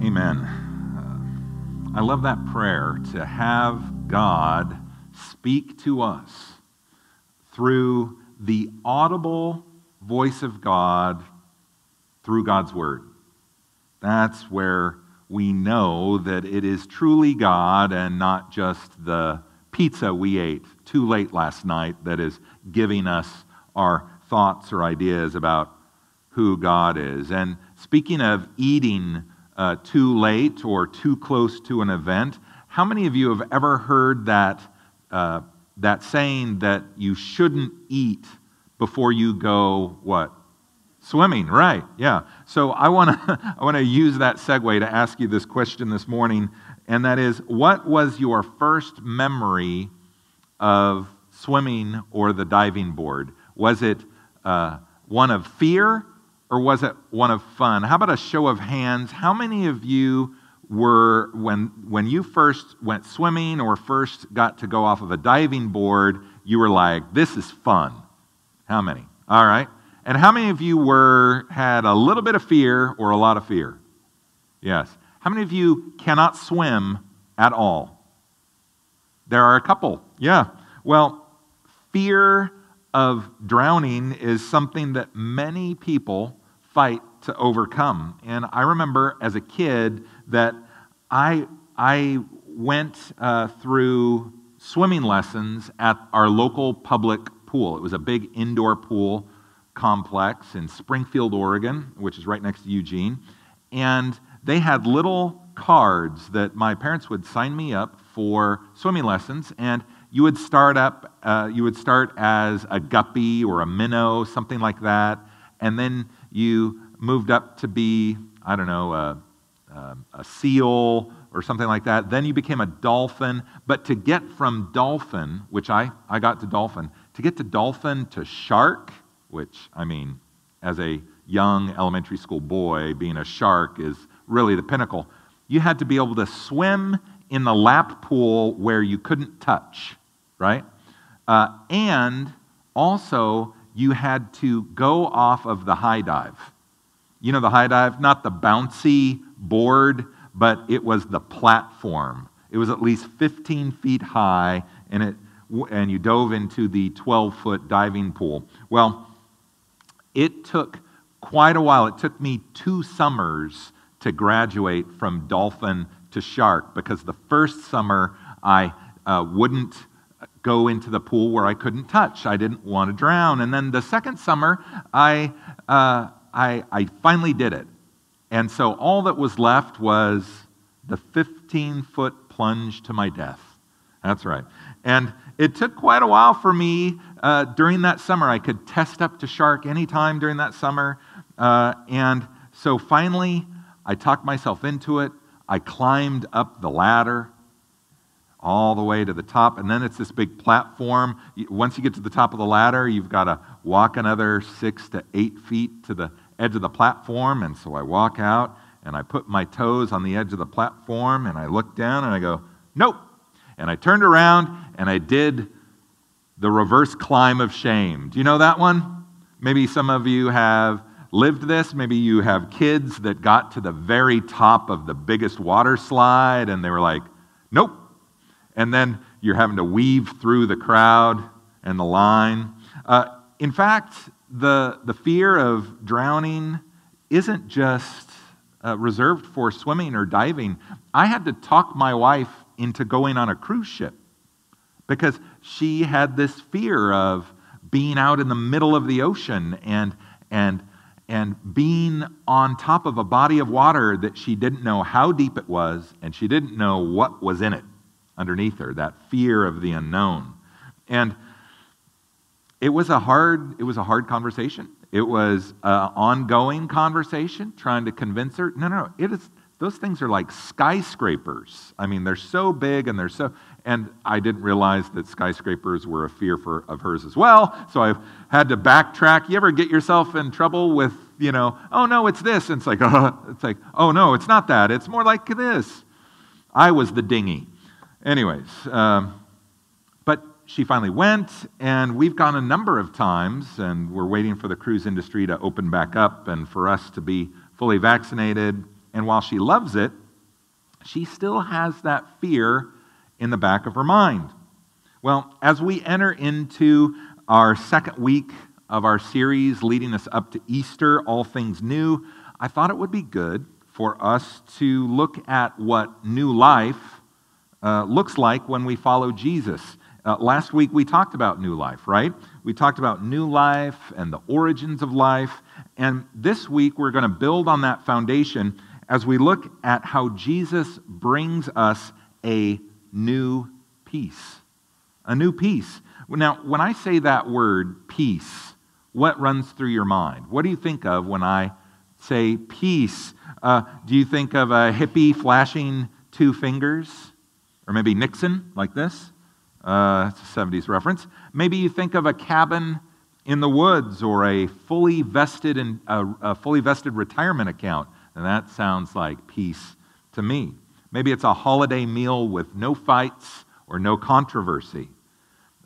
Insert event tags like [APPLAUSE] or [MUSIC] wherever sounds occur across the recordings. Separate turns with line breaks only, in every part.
Amen. Uh, I love that prayer to have God speak to us through the audible voice of God through God's Word. That's where we know that it is truly God and not just the pizza we ate too late last night that is giving us our thoughts or ideas about who God is. And speaking of eating uh, too late or too close to an event, how many of you have ever heard that, uh, that saying that you shouldn't eat before you go what? Swimming, right? Yeah. So I want to [LAUGHS] I want to use that segue to ask you this question this morning, and that is, what was your first memory of swimming or the diving board? Was it uh, one of fear or was it one of fun? How about a show of hands? How many of you were, when, when you first went swimming or first got to go off of a diving board, you were like, this is fun? How many? All right. And how many of you were, had a little bit of fear or a lot of fear? Yes. How many of you cannot swim at all? There are a couple. Yeah. Well, fear of drowning is something that many people fight to overcome. And I remember as a kid that I, I went uh, through swimming lessons at our local public pool. It was a big indoor pool complex in Springfield, Oregon, which is right next to Eugene. And they had little cards that my parents would sign me up for swimming lessons. And you would start up, uh, you would start as a guppy or a minnow, something like that, and then you moved up to be, I don't know, a, a, a seal or something like that. Then you became a dolphin. But to get from dolphin, which I, I got to dolphin, to get to dolphin to shark, which, I mean, as a young elementary school boy, being a shark is really the pinnacle. You had to be able to swim in the lap pool where you couldn't touch right? Uh, and also, you had to go off of the high dive. You know the high dive? Not the bouncy board, but it was the platform. It was at least 15 feet high, and, it, and you dove into the 12 foot diving pool. Well, it took quite a while. It took me two summers to graduate from dolphin to shark because the first summer I uh, wouldn't go into the pool where I couldn't touch. I didn't want to drown. And then the second summer, I, uh, I, I finally did it. And so all that was left was the 15 foot plunge to my death. That's right. And it took quite a while for me uh, during that summer. I could test up to shark anytime during that summer. Uh, and so finally, I talked myself into it. I climbed up the ladder all the way to the top. And then it's this big platform. Once you get to the top of the ladder, you've got to walk another six to eight feet to the edge of the platform. And so I walk out and I put my toes on the edge of the platform and I look down and I go, nope. And I turned around and I did the reverse climb of shame. Do you know that one? Maybe some of you have lived this. Maybe you have kids that got to the very top of the biggest water slide and they were like, nope, and then you're having to weave through the crowd and the line. Uh, in fact, the, the fear of drowning isn't just uh, reserved for swimming or diving. I had to talk my wife into going on a cruise ship because she had this fear of being out in the middle of the ocean and, and, and being on top of a body of water that she didn't know how deep it was and she didn't know what was in it underneath her, that fear of the unknown. And it was a hard, it was a hard conversation. It was an ongoing conversation, trying to convince her. No, no, no. It is, those things are like skyscrapers. I mean, they're so big and they're so. And I didn't realize that skyscrapers were a fear for, of hers as well. So I've had to backtrack. You ever get yourself in trouble with, you know, oh no, it's this. And it's like, uh, [LAUGHS] it's like, oh no, it's not that. It's more like this. I was the dinghy. Anyways, um, but she finally went, and we've gone a number of times, and we're waiting for the cruise industry to open back up and for us to be fully vaccinated. And while she loves it, she still has that fear in the back of her mind. Well, as we enter into our second week of our series leading us up to Easter, All Things New, I thought it would be good for us to look at what new life uh, looks like when we follow Jesus. Uh, last week we talked about new life, right? We talked about new life and the origins of life. And this week we're going to build on that foundation as we look at how Jesus brings us a new peace. A new peace. Now, when I say that word, peace, what runs through your mind? What do you think of when I say peace? Uh, do you think of a hippie flashing two fingers? Or maybe Nixon, like this? Uh, it's a 70s reference. Maybe you think of a cabin in the woods or a fully vested, in, a, a fully vested retirement account. And that sounds like peace to me. Maybe it's a holiday meal with no fights or no controversy.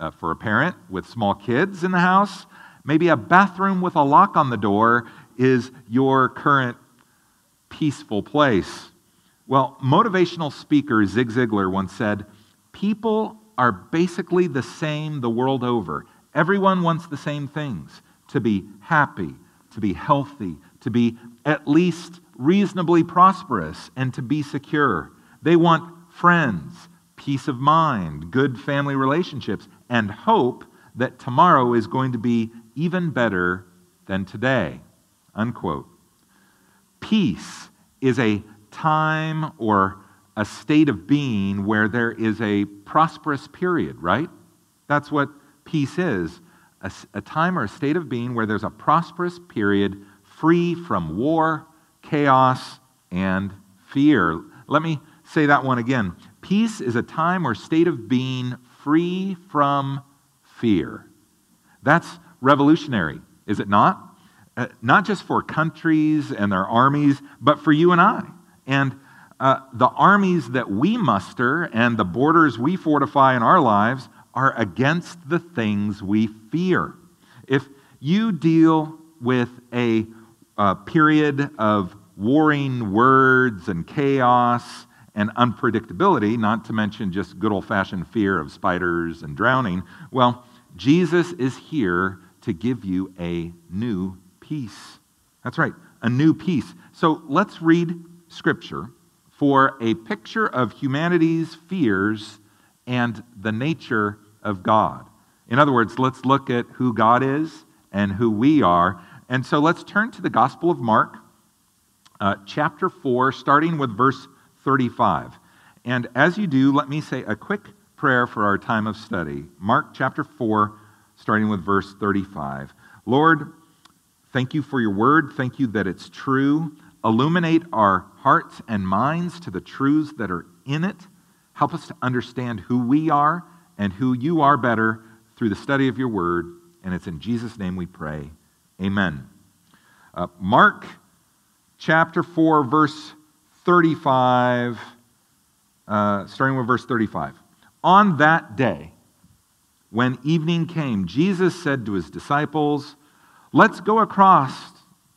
Uh, for a parent with small kids in the house, maybe a bathroom with a lock on the door is your current peaceful place. Well, motivational speaker Zig Ziglar once said, People are basically the same the world over. Everyone wants the same things to be happy, to be healthy, to be at least reasonably prosperous, and to be secure. They want friends, peace of mind, good family relationships, and hope that tomorrow is going to be even better than today. Unquote. Peace is a time or a state of being where there is a prosperous period, right? That's what peace is a, a, time or a state of being where there's a prosperous period free from war, chaos, and fear. Let me say that one again. Peace is a time or state of being free from fear. That's revolutionary, is it not? Uh, not just for countries and their armies, but for you and I. And uh, the armies that we muster and the borders we fortify in our lives are against the things we fear. If you deal with a, a period of warring words and chaos and unpredictability, not to mention just good old fashioned fear of spiders and drowning, well, Jesus is here to give you a new peace. That's right, a new peace. So let's read Scripture for a picture of humanity's fears and the nature of God. In other words, let's look at who God is and who we are. And so let's turn to the Gospel of Mark, uh, chapter 4, starting with verse 35. And as you do, let me say a quick prayer for our time of study. Mark chapter 4, starting with verse 35. Lord, thank you for your word. Thank you that it's true. Illuminate our hearts and minds to the truths that are in it. Help us to understand who we are and who you are better through the study of your word. And it's in Jesus' name we pray. Amen. Uh, Mark chapter 4, verse 35, uh, starting with verse 35. On that day, when evening came, Jesus said to his disciples, Let's go across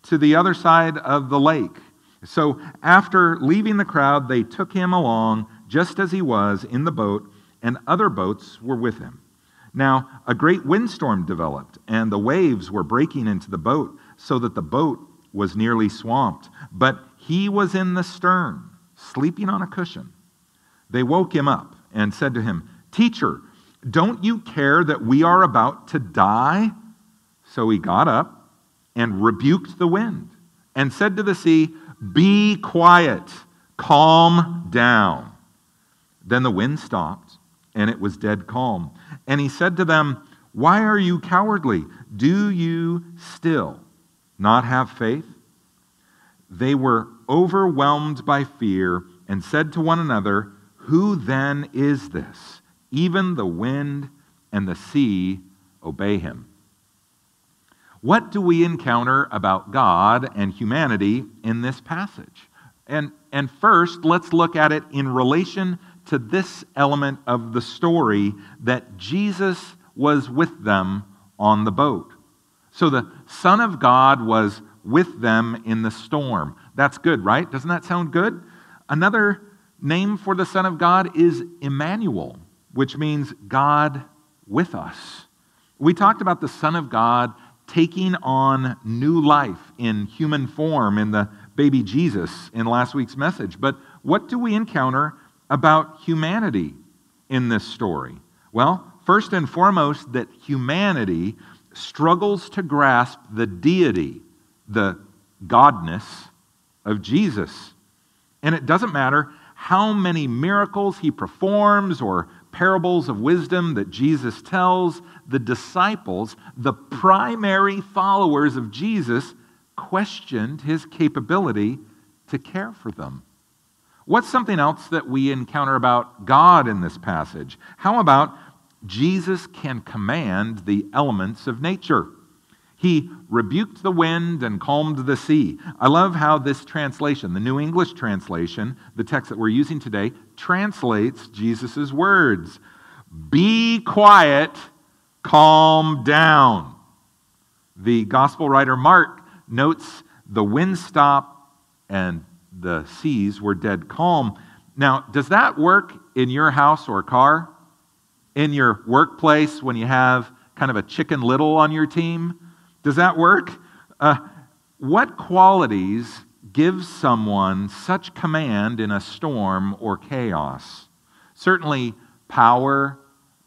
to the other side of the lake. So after leaving the crowd, they took him along just as he was in the boat, and other boats were with him. Now, a great windstorm developed, and the waves were breaking into the boat, so that the boat was nearly swamped. But he was in the stern, sleeping on a cushion. They woke him up and said to him, Teacher, don't you care that we are about to die? So he got up and rebuked the wind and said to the sea, Be quiet, calm down. Then the wind stopped, and it was dead calm. And he said to them, Why are you cowardly? Do you still not have faith? They were overwhelmed by fear and said to one another, Who then is this? Even the wind and the sea obey him. What do we encounter about God and humanity in this passage? And, and first, let's look at it in relation to this element of the story that Jesus was with them on the boat. So the Son of God was with them in the storm. That's good, right? Doesn't that sound good? Another name for the Son of God is Emmanuel, which means God with us. We talked about the Son of God taking on new life in human form in the baby Jesus in last week's message. But what do we encounter about humanity in this story? Well, first and foremost, that humanity struggles to grasp the deity, the godness of Jesus. And it doesn't matter how many miracles he performs or parables of wisdom that Jesus tells, the disciples, the primary followers of Jesus, questioned his capability to care for them. What's something else that we encounter about God in this passage? How about Jesus can command the elements of nature? He rebuked the wind and calmed the sea. I love how this translation, the New English translation, the text that we're using today, translates Jesus' words Be quiet, calm down. The gospel writer Mark notes the wind stopped and the seas were dead calm. Now, does that work in your house or car? In your workplace when you have kind of a chicken little on your team? Does that work? Uh, what qualities give someone such command in a storm or chaos? Certainly, power,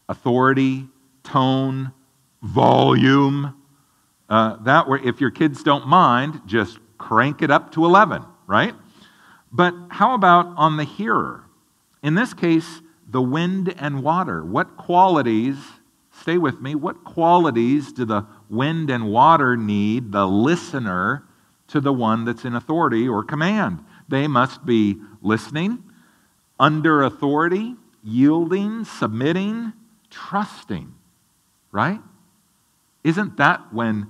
authority, tone, volume. Uh, that where if your kids don't mind, just crank it up to 11, right? But how about on the hearer? In this case, the wind and water. What qualities, stay with me, what qualities do the wind and water need the listener to the one that's in authority or command? They must be listening, under authority, yielding, submitting, trusting, right? Isn't that when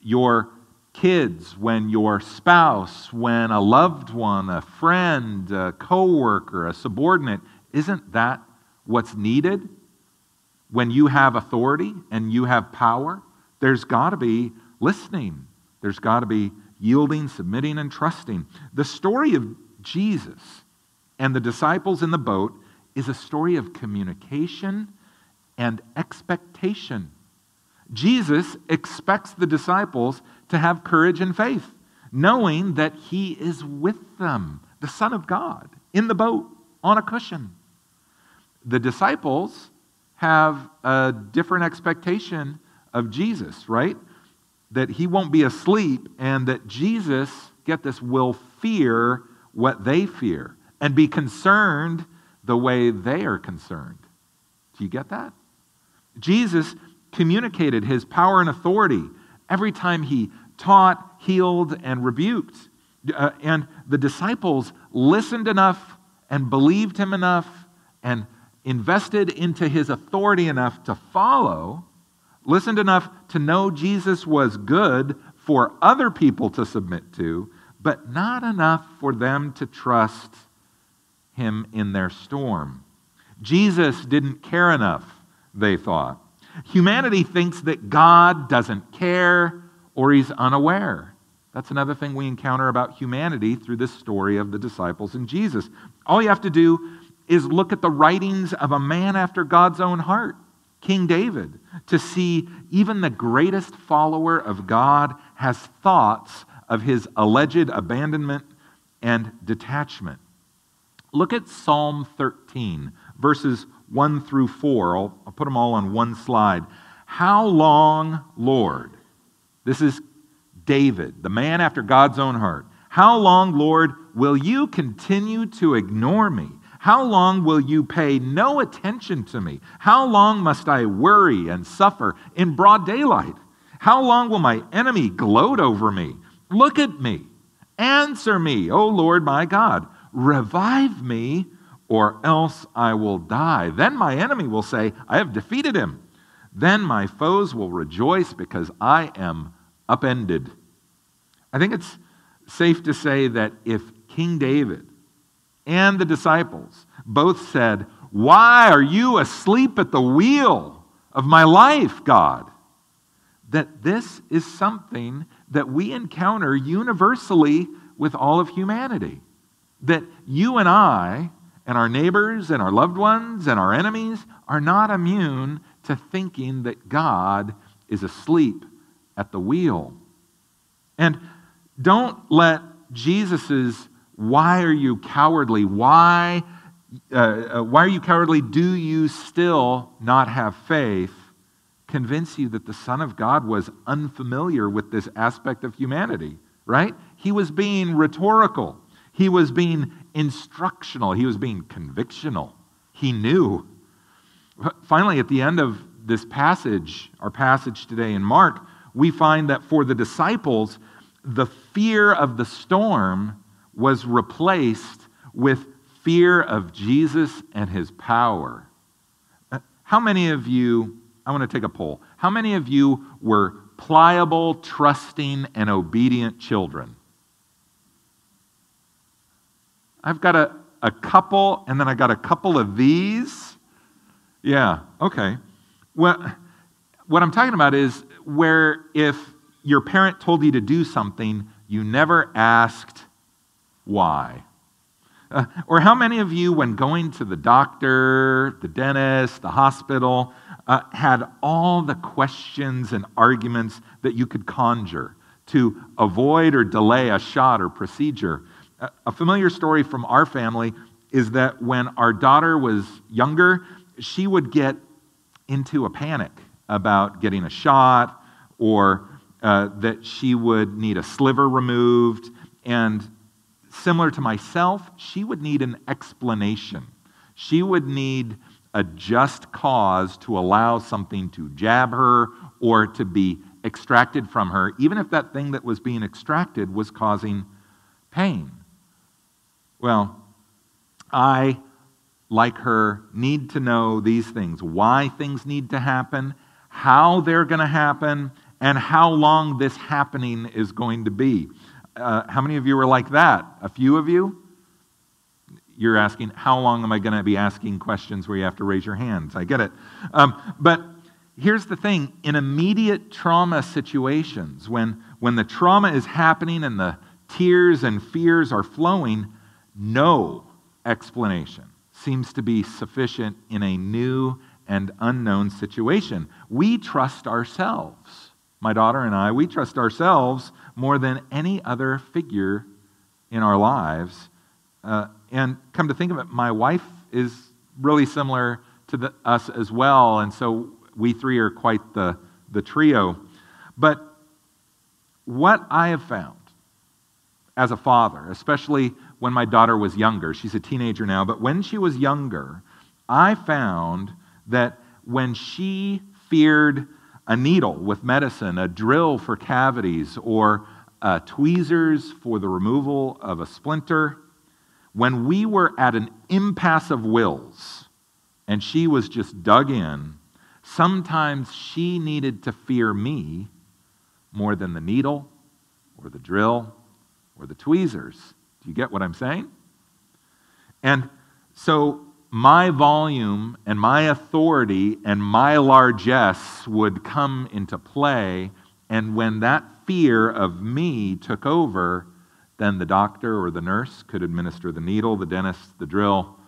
your kids, when your spouse, when a loved one, a friend, a coworker, a subordinate, isn't that what's needed? When you have authority and you have power, there's got to be listening. There's got to be yielding, submitting, and trusting. The story of Jesus and the disciples in the boat is a story of communication and expectation. Jesus expects the disciples to have courage and faith, knowing that he is with them, the Son of God, in the boat on a cushion. The disciples have a different expectation of Jesus, right? That he won't be asleep and that Jesus, get this, will fear what they fear and be concerned the way they are concerned. Do you get that? Jesus communicated his power and authority every time he taught, healed, and rebuked. Uh, and the disciples listened enough and believed him enough and invested into his authority enough to follow, listened enough to know Jesus was good for other people to submit to, but not enough for them to trust him in their storm. Jesus didn't care enough, they thought. Humanity thinks that God doesn't care or he's unaware. That's another thing we encounter about humanity through this story of the disciples and Jesus. All you have to do is look at the writings of a man after God's own heart, King David, to see even the greatest follower of God has thoughts of his alleged abandonment and detachment. Look at Psalm 13, verses 1 through 4. I'll, I'll put them all on one slide. How long, Lord? This is David, the man after God's own heart. How long, Lord, will you continue to ignore me? How long will you pay no attention to me? How long must I worry and suffer in broad daylight? How long will my enemy gloat over me? Look at me. Answer me, O Lord my God. Revive me, or else I will die. Then my enemy will say, I have defeated him. Then my foes will rejoice because I am upended. I think it's safe to say that if King David and the disciples both said, Why are you asleep at the wheel of my life, God? That this is something that we encounter universally with all of humanity. That you and I, and our neighbors, and our loved ones, and our enemies are not immune to thinking that God is asleep at the wheel. And don't let Jesus's why are you cowardly? Why, uh, uh, why are you cowardly? Do you still not have faith? Convince you that the Son of God was unfamiliar with this aspect of humanity, right? He was being rhetorical, he was being instructional, he was being convictional. He knew. Finally, at the end of this passage, our passage today in Mark, we find that for the disciples, the fear of the storm was replaced with fear of Jesus and his power. Uh, how many of you, I want to take a poll, how many of you were pliable, trusting, and obedient children? I've got a, a couple, and then I got a couple of these. Yeah, okay. Well, what I'm talking about is where if your parent told you to do something, you never asked why. Uh, or how many of you, when going to the doctor, the dentist, the hospital, uh, had all the questions and arguments that you could conjure to avoid or delay a shot or procedure? Uh, a familiar story from our family is that when our daughter was younger, she would get into a panic about getting a shot or uh, that she would need a sliver removed. And similar to myself, she would need an explanation. She would need a just cause to allow something to jab her or to be extracted from her, even if that thing that was being extracted was causing pain. Well, I, like her, need to know these things why things need to happen, how they're going to happen, and how long this happening is going to be. Uh, how many of you are like that? A few of you? You're asking, how long am I going to be asking questions where you have to raise your hands? I get it. Um, but here's the thing in immediate trauma situations, when, when the trauma is happening and the tears and fears are flowing, no explanation seems to be sufficient in a new and unknown situation. We trust ourselves. My daughter and I, we trust ourselves more than any other figure in our lives. Uh, and come to think of it, my wife is really similar to the, us as well. And so we three are quite the, the trio. But what I have found as a father, especially when my daughter was younger, she's a teenager now, but when she was younger, I found that when she feared a needle with medicine, a drill for cavities, or uh, tweezers for the removal of a splinter. When we were at an impasse of wills and she was just dug in, sometimes she needed to fear me more than the needle or the drill or the tweezers. Do you get what I'm saying? And so my volume and my authority and my largesse would come into play. And when that fear of me took over, then the doctor or the nurse could administer the needle, the dentist, the drill,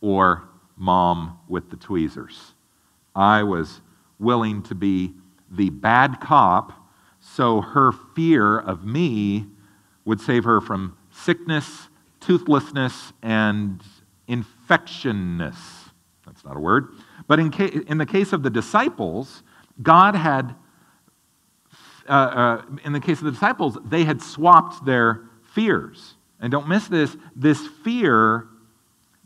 or mom with the tweezers. I was willing to be the bad cop so her fear of me would save her from sickness, toothlessness, and infectionness. That's not a word. But in, ca- in the case of the disciples, God had uh, uh, in the case of the disciples, they had swapped their fears. And don't miss this this fear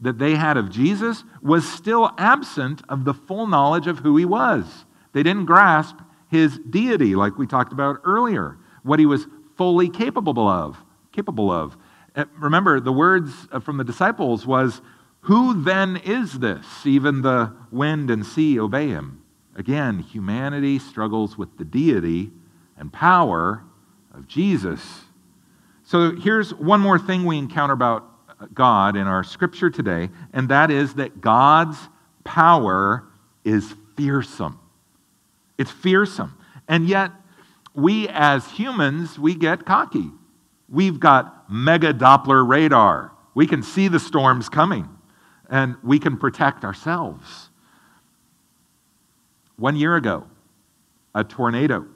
that they had of Jesus was still absent of the full knowledge of who he was. They didn't grasp his deity, like we talked about earlier, what he was fully capable of. Capable of. Uh, remember, the words from the disciples was, "Who then is this? Even the wind and sea obey him." Again, humanity struggles with the deity and power of Jesus. So here's one more thing we encounter about uh, God in our scripture today, and that is that God's power is fearsome. It's fearsome. And yet, we as humans, we get cocky. We've got mega Doppler radar. We can see the storms coming and we can protect ourselves. One year ago, a tornado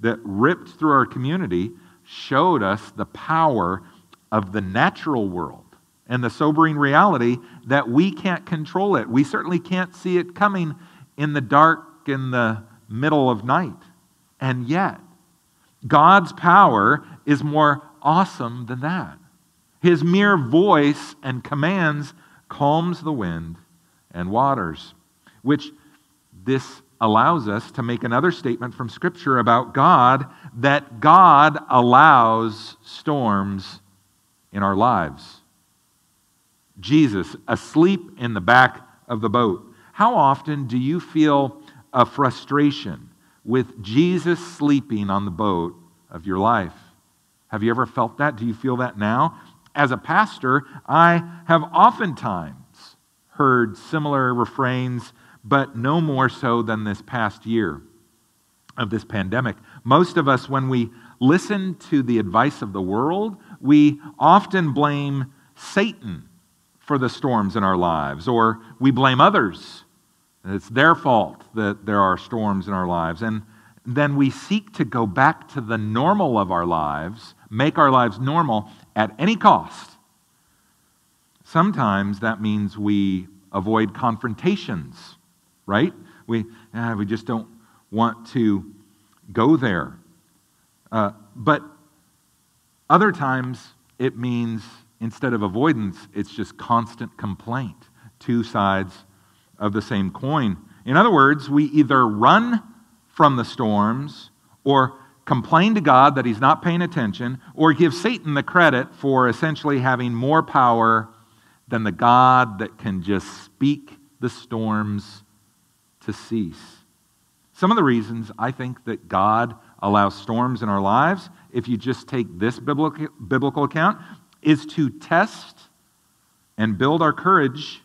that ripped through our community showed us the power of the natural world and the sobering reality that we can't control it. We certainly can't see it coming in the dark, in the middle of night. And yet, God's power is more awesome than that. His mere voice and commands calms the wind and waters, which this allows us to make another statement from Scripture about God that God allows storms in our lives. Jesus, asleep in the back of the boat. How often do you feel a frustration with Jesus sleeping on the boat of your life? Have you ever felt that? Do you feel that now? As a pastor, I have oftentimes heard similar refrains, but no more so than this past year of this pandemic. Most of us, when we listen to the advice of the world, we often blame Satan for the storms in our lives, or we blame others. It's their fault that there are storms in our lives. And then we seek to go back to the normal of our lives, make our lives normal at any cost. Sometimes that means we avoid confrontations, right? We, ah, we just don't want to go there. Uh, but other times it means instead of avoidance, it's just constant complaint. Two sides of the same coin. In other words, we either run from the storms or complain to God that he's not paying attention or give Satan the credit for essentially having more power than the God that can just speak the storms to cease. Some of the reasons I think that God allows storms in our lives, if you just take this biblical, account, is to test and build our courage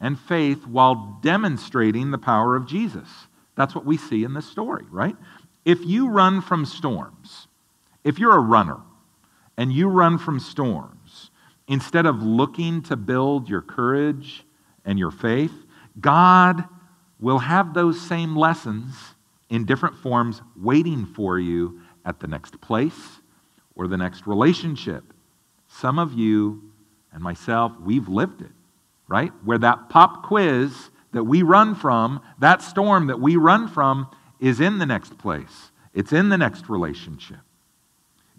and faith while demonstrating the power of Jesus. That's what we see in this story, right? If you run from storms, if you're a runner and you run from storms, instead of looking to build your courage and your faith, God will have those same lessons in different forms waiting for you at the next place or the next relationship. Some of you and myself, we've lived it, right? Where that pop quiz that we run from, that storm that we run from, is in the next place. It's in the next relationship.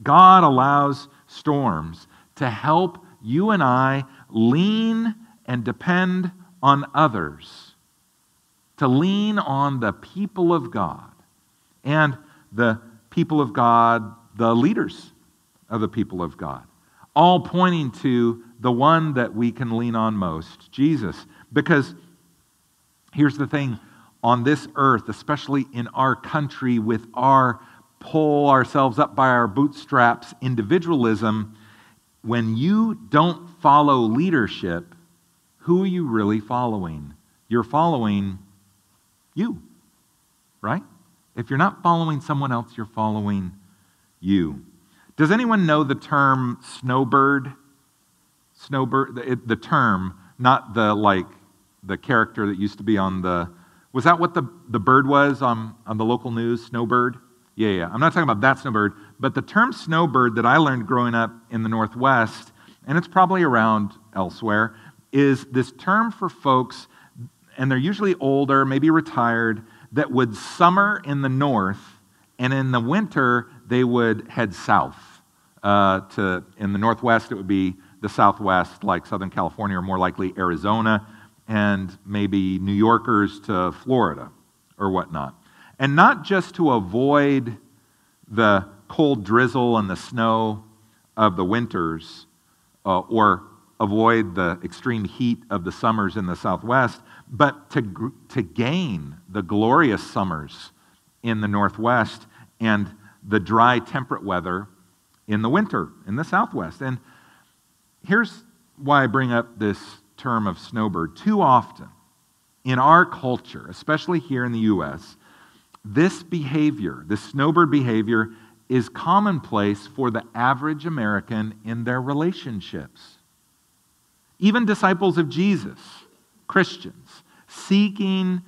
God allows storms to help you and I lean and depend on others, to lean on the people of God and the people of God, the leaders of the people of God, all pointing to the one that we can lean on most, Jesus. Because here's the thing on this earth, especially in our country, with our pull ourselves up by our bootstraps individualism, when you don't follow leadership, who are you really following? You're following you, right? If you're not following someone else, you're following you. Does anyone know the term snowbird? Snowbird, the, the term, not the like the character that used to be on the was that what the, the bird was on, on the local news, snowbird? Yeah, yeah. I'm not talking about that snowbird, but the term snowbird that I learned growing up in the Northwest, and it's probably around elsewhere, is this term for folks, and they're usually older, maybe retired, that would summer in the north, and in the winter, they would head south. Uh, to, in the Northwest, it would be the Southwest, like Southern California, or more likely Arizona and maybe New Yorkers to Florida or whatnot. And not just to avoid the cold drizzle and the snow of the winters uh, or avoid the extreme heat of the summers in the Southwest, but to, to gain the glorious summers in the Northwest and the dry, temperate weather in the winter in the Southwest. And here's why I bring up this term of snowbird. Too often in our culture, especially here in the U.S., this behavior, this snowbird behavior, is commonplace for the average American in their relationships. Even disciples of Jesus, Christians, seeking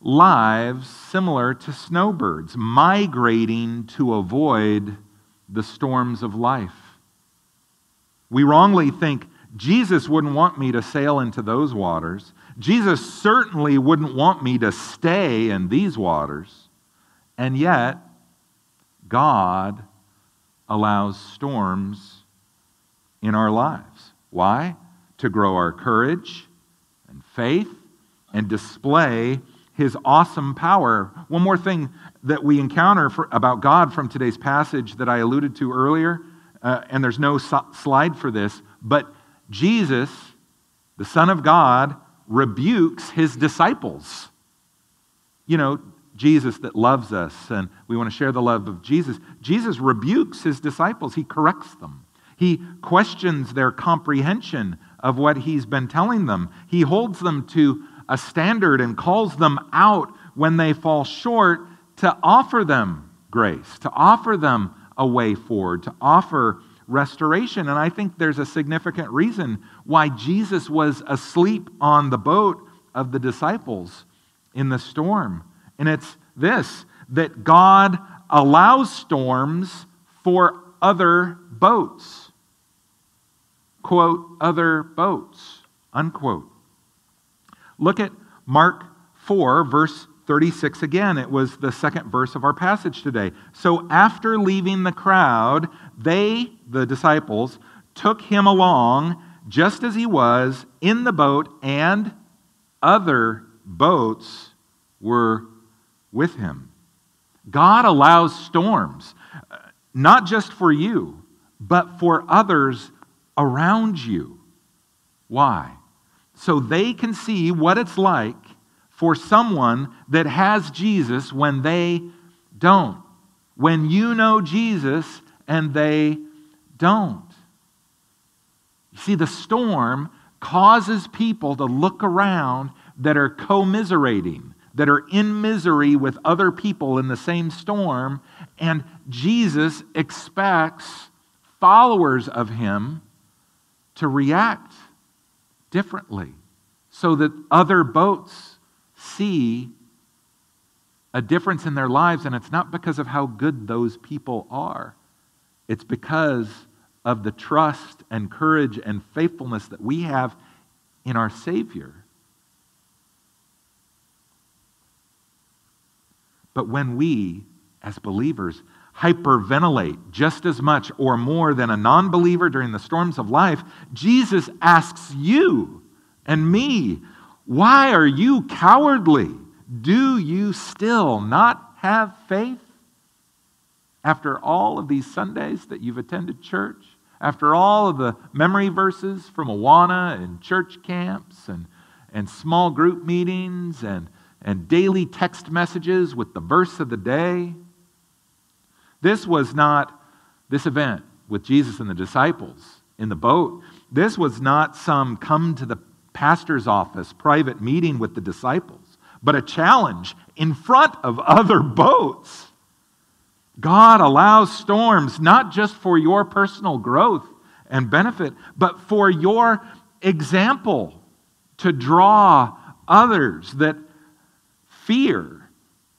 lives similar to snowbirds, migrating to avoid the storms of life. We wrongly think Jesus wouldn't want me to sail into those waters. Jesus certainly wouldn't want me to stay in these waters. And yet, God allows storms in our lives. Why? To grow our courage and faith and display his awesome power. One more thing that we encounter for, about God from today's passage that I alluded to earlier, uh, and there's no so- slide for this, but Jesus, the Son of God, rebukes his disciples. You know, Jesus that loves us, and we want to share the love of Jesus. Jesus rebukes his disciples, he corrects them. He questions their comprehension of what he's been telling them. He holds them to a standard and calls them out when they fall short to offer them grace, to offer them a way forward, to offer restoration. And I think there's a significant reason why Jesus was asleep on the boat of the disciples in the storm. And it's this that God allows storms for other boats. Quote, other boats, unquote. Look at Mark 4, verse 36 again. It was the second verse of our passage today. So after leaving the crowd, they, the disciples, took him along just as he was in the boat, and other boats were with him. God allows storms, not just for you, but for others around you. Why? So they can see what it's like for someone that has Jesus when they don't. When you know Jesus and they don't. You see, the storm causes people to look around that are commiserating, that are in misery with other people in the same storm, and Jesus expects followers of him to react differently so that other boats see a difference in their lives, and it's not because of how good those people are. It's because of the trust and courage and faithfulness that we have in our Savior. But when we, as believers, hyperventilate just as much or more than a non believer during the storms of life, Jesus asks you and me why are you cowardly? Do you still not have faith? After all of these Sundays that you've attended church, after all of the memory verses from Awana and church camps and, and small group meetings and, and daily text messages with the verse of the day, this was not this event with Jesus and the disciples in the boat. This was not some come to the pastor's office, private meeting with the disciples, but a challenge in front of other boats. God allows storms not just for your personal growth and benefit, but for your example to draw others that fear,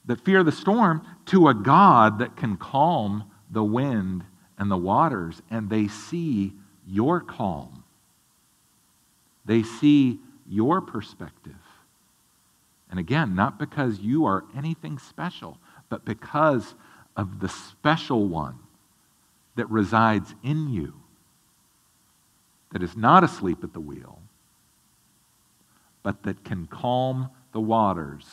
that fear the storm, to a God that can calm the wind and the waters, and they see your calm they see your perspective. And again, not because you are anything special, but because of the special one that resides in you, that is not asleep at the wheel, but that can calm the waters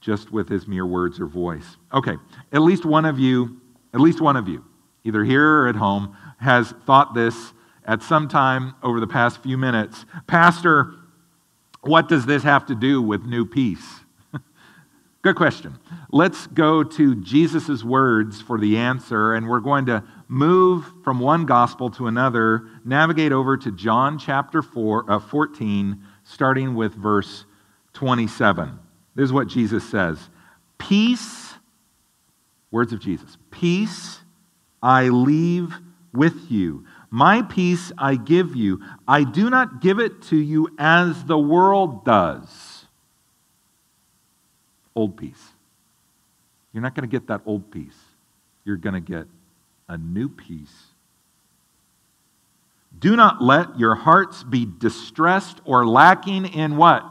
just with his mere words or voice. Okay, at least one of you, at least one of you, either here or at home, has thought this at some time over the past few minutes Pastor, what does this have to do with new peace? [LAUGHS] Good question. Let's go to Jesus' words for the answer, and we're going to move from one gospel to another, navigate over to John chapter four, uh, 14, starting with verse 27. This is what Jesus says Peace Words of Jesus Peace I leave with you. My peace I give you. I do not give it to you as the world does. Old peace. You're not going to get that old peace. You're going to get a new peace. Do not let your hearts be distressed or lacking in what?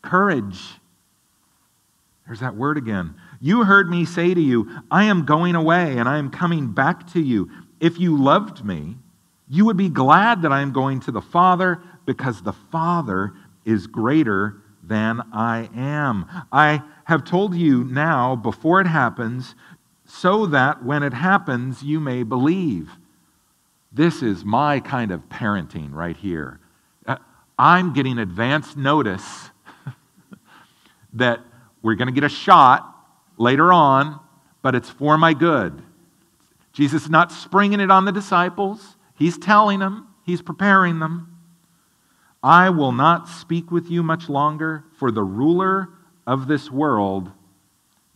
Courage. There's that word again. You heard me say to you, I am going away and I am coming back to you. If you loved me, you would be glad that I am going to the Father because the Father is greater than I am. I have told you now before it happens, so that when it happens, you may believe. This is my kind of parenting right here. Uh, I'm getting advance notice [LAUGHS] that we're going to get a shot later on, but it's for my good. Jesus is not springing it on the disciples, He's telling them, He's preparing them. I will not speak with you much longer, for the ruler of this world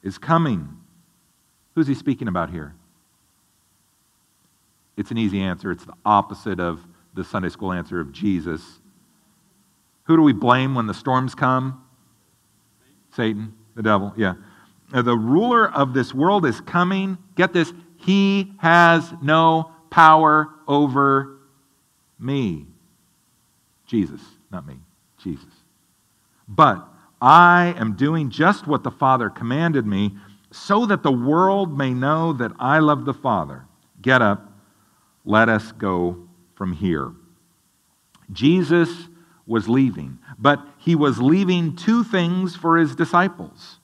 is coming. Who's he speaking about here? It's an easy answer. It's the opposite of the Sunday school answer of Jesus. Who do we blame when the storms come? Satan, the devil, yeah. Uh, the ruler of this world is coming. Get this, he has no power over me. Jesus, not me, Jesus. But I am doing just what the Father commanded me so that the world may know that I love the Father. Get up, let us go from here. Jesus was leaving, but he was leaving two things for his disciples,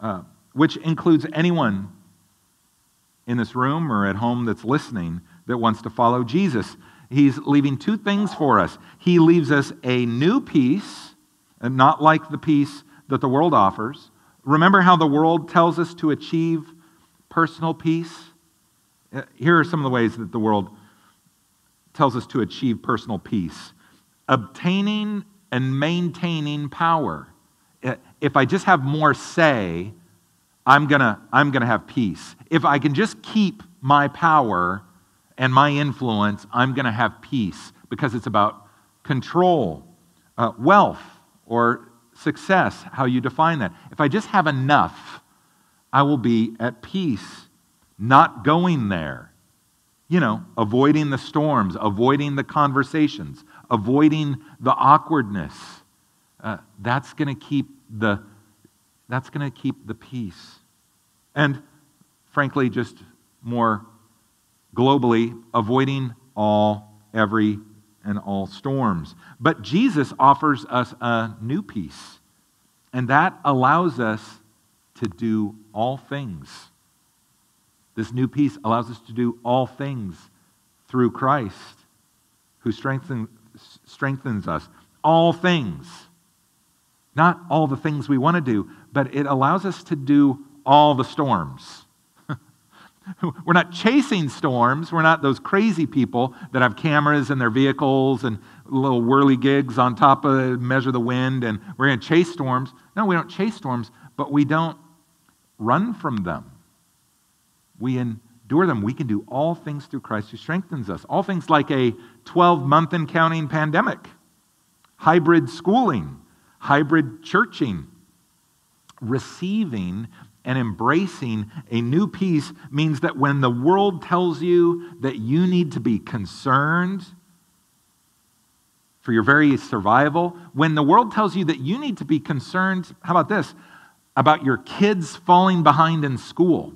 uh, which includes anyone in this room or at home that's listening that wants to follow Jesus. He's leaving two things for us. He leaves us a new peace, and not like the peace that the world offers. Remember how the world tells us to achieve personal peace? Uh, here are some of the ways that the world tells us to achieve personal peace obtaining and maintaining power. Uh, if I just have more say, I'm going to I'm going to have peace. If I can just keep my power and my influence, I'm going to have peace because it's about control, uh, wealth, or success, how you define that. If I just have enough, I will be at peace, not going there. You know, avoiding the storms, avoiding the conversations, avoiding the awkwardness. Uh, that's going to keep the that's going to keep the peace. And frankly, just more globally, avoiding all, every, and all storms. But Jesus offers us a new peace, and that allows us to do all things. This new peace allows us to do all things through Christ, who strengthen, strengthens us. All things. Not all the things we want to do, but it allows us to do all the storms. [LAUGHS] We're not chasing storms. We're not those crazy people that have cameras in their vehicles and little whirly gigs on top of measure the wind and we're going to chase storms. No, we don't chase storms, but we don't run from them. We endure them. We can do all things through Christ who strengthens us. All things like a 12 month and counting pandemic, hybrid schooling, hybrid churching, receiving and embracing a new peace means that when the world tells you that you need to be concerned for your very survival, when the world tells you that you need to be concerned, how about this? About your kids falling behind in school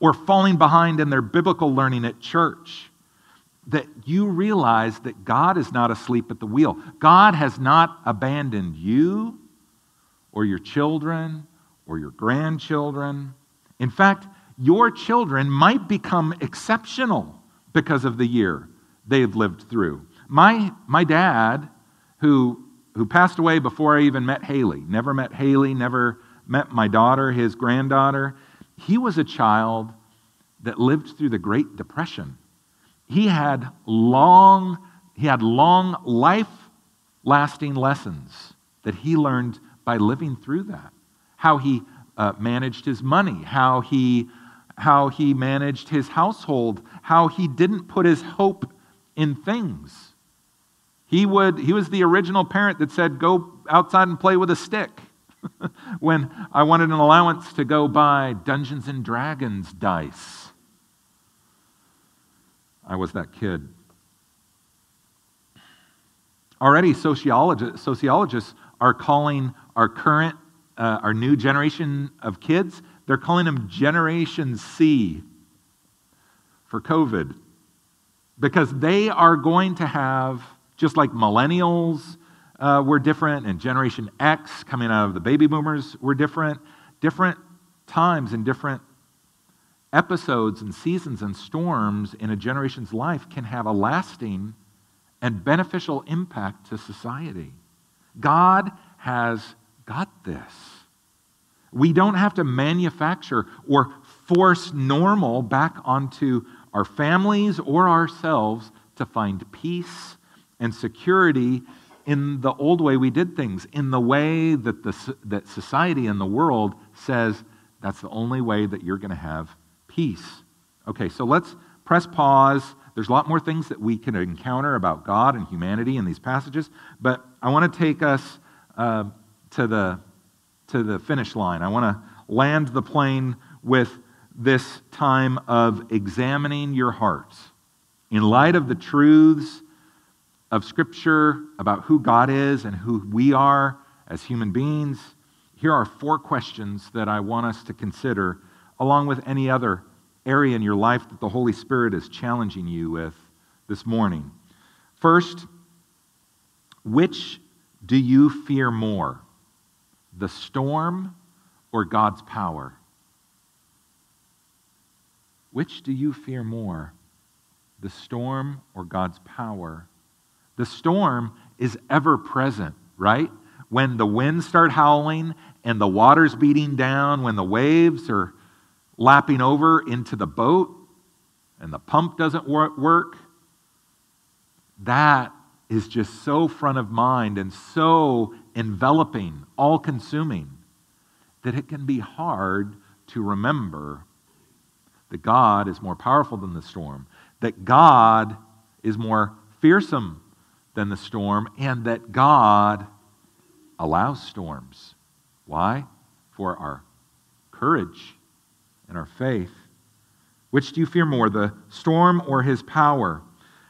or falling behind in their biblical learning at church, that you realize that God is not asleep at the wheel. God has not abandoned you or your children or your grandchildren. In fact, your children might become exceptional because of the year they've lived through. My, my dad, who, who passed away before I even met Haley, never met Haley, never met my daughter, his granddaughter, he was a child that lived through the Great Depression. He had long, he had long life lasting lessons that he learned by living through that how he uh, managed his money, how he, how he managed his household, how he didn't put his hope in things. He, would, he was the original parent that said, Go outside and play with a stick. [LAUGHS] when I wanted an allowance to go buy Dungeons and Dragons dice. I was that kid. Already, sociologists, sociologists are calling our current, uh, our new generation of kids, they're calling them Generation C for COVID because they are going to have, just like millennials uh, were different and Generation X coming out of the baby boomers were different, different times and different episodes and seasons and storms in a generation's life can have a lasting and beneficial impact to society. God has got this. We don't have to manufacture or force normal back onto our families or ourselves to find peace and security in the old way we did things, in the way that, the, that society and the world says that's the only way that you're going to have peace. Okay, so let's press pause. There's a lot more things that we can encounter about God and humanity in these passages, but I want to take us uh, to, the, to the finish line. I want to land the plane with this time of examining your hearts in light of the truths of Scripture about who God is and who we are as human beings. Here are four questions that I want us to consider, along with any other area in your life that the Holy Spirit is challenging you with this morning. First, which do you fear more, the storm or God's power? Which do you fear more, the storm or God's power? The storm is ever present, right? When the winds start howling and the water's beating down, when the waves are lapping over into the boat and the pump doesn't work, that is just so front of mind and so enveloping, all consuming, that it can be hard to remember that God is more powerful than the storm, that God is more fearsome than the storm, and that God allows storms. Why? For our courage and our faith. Which do you fear more, the storm or his power?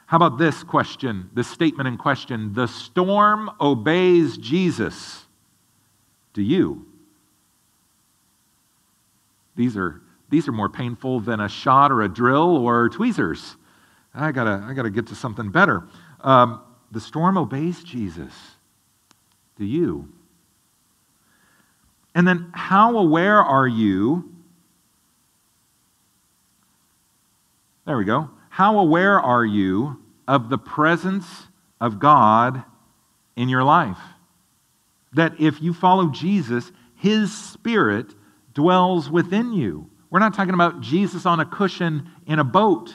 How about this question, this statement in question? The storm obeys Jesus. Do you? These are, these are more painful than a shot or a drill or tweezers. I gotta, I gotta get to something better. Um, the storm obeys Jesus. Do you? And then, how aware are you There we go. How aware are you of the presence of God in your life? That if you follow Jesus, his spirit dwells within you. We're not talking about Jesus on a cushion in a boat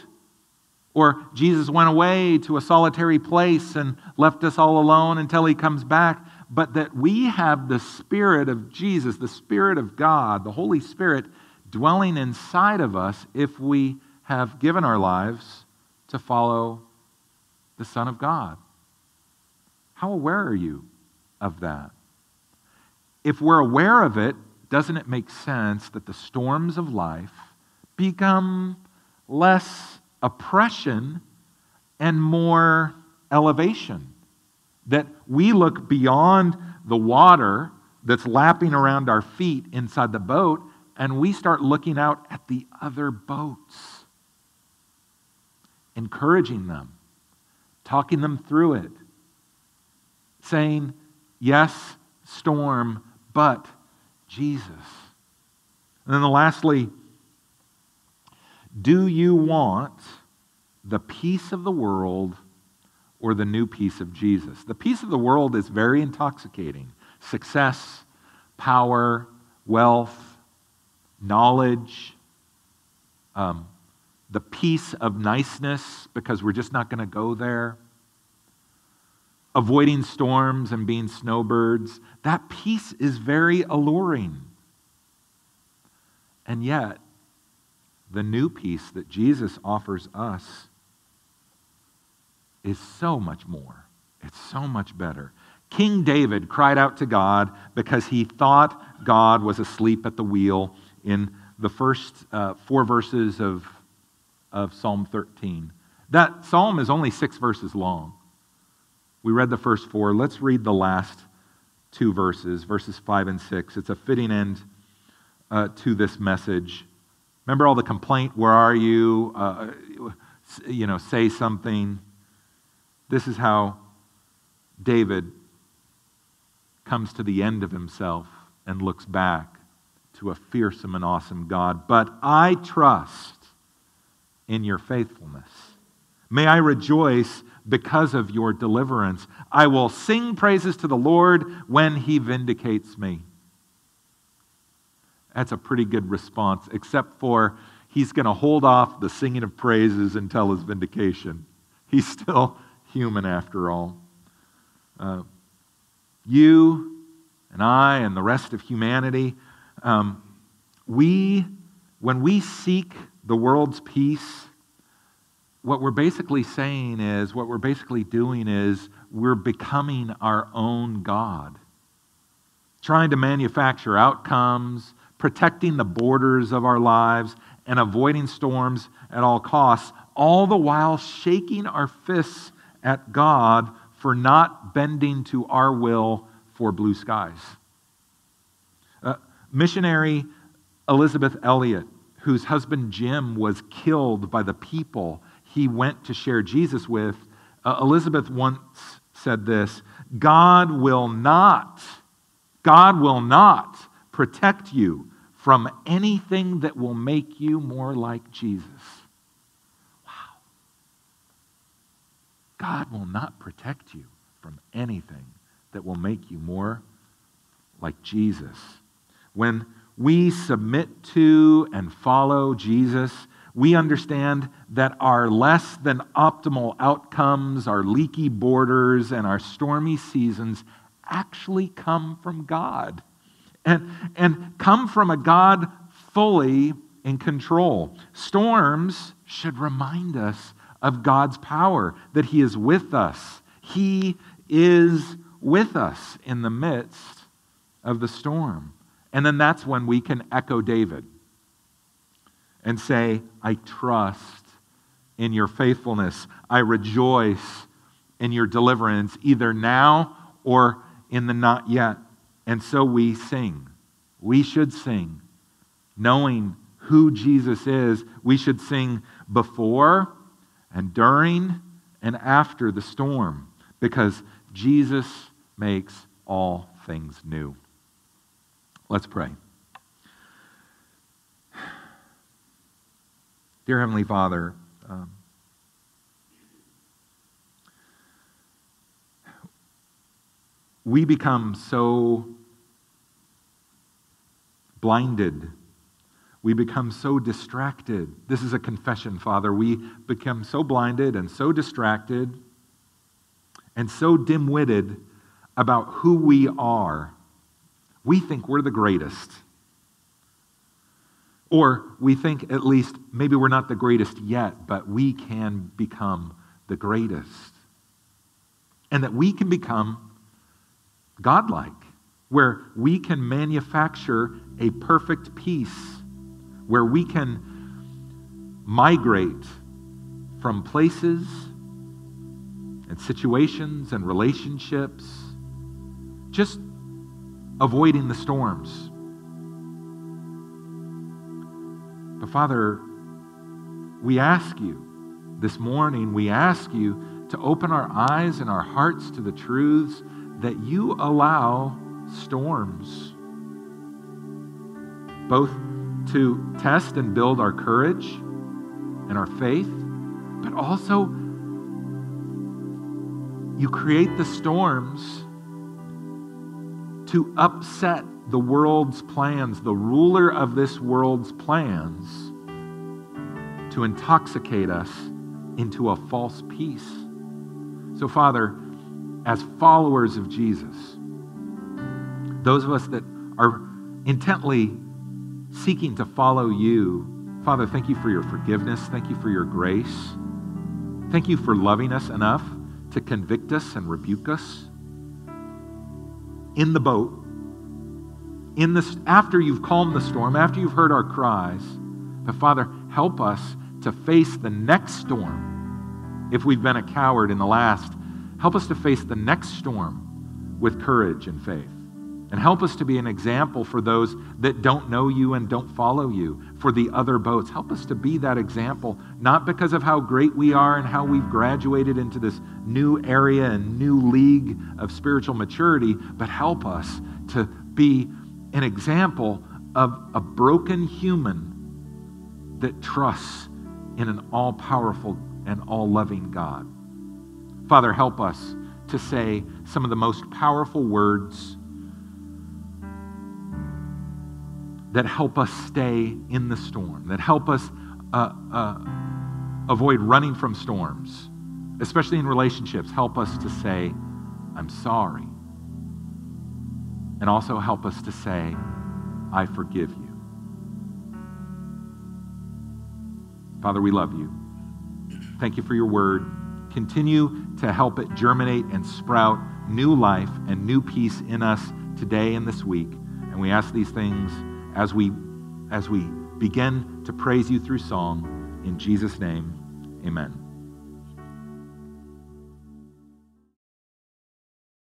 or Jesus went away to a solitary place and left us all alone until he comes back, but that we have the Spirit of Jesus, the Spirit of God, the Holy Spirit dwelling inside of us if we have given our lives to follow the Son of God. How aware are you of that? If we're aware of it, doesn't it make sense that the storms of life become less oppression and more elevation? That we look beyond the water that's lapping around our feet inside the boat and we start looking out at the other boats encouraging them, talking them through it, saying, Yes, storm, but Jesus. And then lastly, do you want the peace of the world or the new peace of Jesus? The peace of the world is very intoxicating success, power, wealth, knowledge, um, the peace of niceness because we're just not going to go there, avoiding storms and being snowbirds, that peace is very alluring. And yet, the new peace that Jesus offers us is so much more. It's so much better. King David cried out to God because he thought God was asleep at the wheel in the first uh, four verses of, of Psalm 13. That psalm is only six verses long. We read the first four. Let's read the last two verses, verses five and six. It's a fitting end uh, to this message. Remember all the complaint, where are you? Uh, you know, say something. This is how David comes to the end of himself and looks back to a fearsome and awesome God. But I trust in your faithfulness. May I rejoice because of your deliverance. I will sing praises to the Lord when he vindicates me. That's a pretty good response, except for he's going to hold off the singing of praises until his vindication. He's still [LAUGHS] human after all. Uh, you and I and the rest of humanity, um, we, when we seek the world's peace, what we're basically saying is, what we're basically doing is, we're becoming our own God. Trying to manufacture outcomes, protecting the borders of our lives, and avoiding storms at all costs, all the while shaking our fists at God for not bending to our will for blue skies. Uh, missionary Elisabeth Elliot, whose husband Jim was killed by the people he went to share Jesus with, uh, Elisabeth once said this God will not, God will not protect you from anything that will make you more like Jesus. Wow. God will not protect you from anything that will make you more like Jesus. When we submit to and follow Jesus, we understand that our less than optimal outcomes, our leaky borders, and our stormy seasons actually come from God and, and come from a God fully in control. Storms should remind us of God's power, that He is with us. He is with us in the midst of the storm. And then that's when we can echo David and say, I trust in your faithfulness. I rejoice in your deliverance, either now or in the not yet. And so we sing. We should sing, knowing who Jesus is. We should sing before and during and after the storm because Jesus makes all things new. Let's pray. Dear Heavenly Father, um, we become so blinded. We become so distracted. This is a confession, Father. We become so blinded and so distracted and so dim witted about who we are. We think we're the greatest. Or we think, at least, maybe we're not the greatest yet, but we can become the greatest. And that we can become godlike, where we can manufacture a perfect peace, where we can migrate from places and situations and relationships, just avoiding the storms. But Father, we ask you this morning, we ask you to open our eyes and our hearts to the truths that you allow storms, both to test and build our courage and our faith, but also you create the storms to upset the world's plans, the ruler of this world's plans, to intoxicate us into a false peace. So, Father, as followers of Jesus, those of us that are intently seeking to follow you. Father, thank you for your forgiveness. Thank you for your grace. Thank you for loving us enough to convict us and rebuke us in the boat, in this, after you've calmed the storm, after you've heard our cries. But Father, help us to face the next storm. If we've been a coward in the last, help us to face the next storm with courage and faith. And help us to be an example for those that don't know you and don't follow you, for the other boats. Help us to be that example, not because of how great we are and how we've graduated into this new area and new league of spiritual maturity, but help us to be an example of a broken human that trusts in an all powerful and all loving God. Father, help us to say some of the most powerful words that help us stay in the storm, that help us uh, uh, avoid running from storms, especially in relationships. Help us to say, I'm sorry. And also help us to say, I forgive you. Father, we love you. Thank you for your word. Continue to help it germinate and sprout new life and new peace in us today and this week. And we ask these things as we, as we begin to praise you through song. In Jesus' name, amen.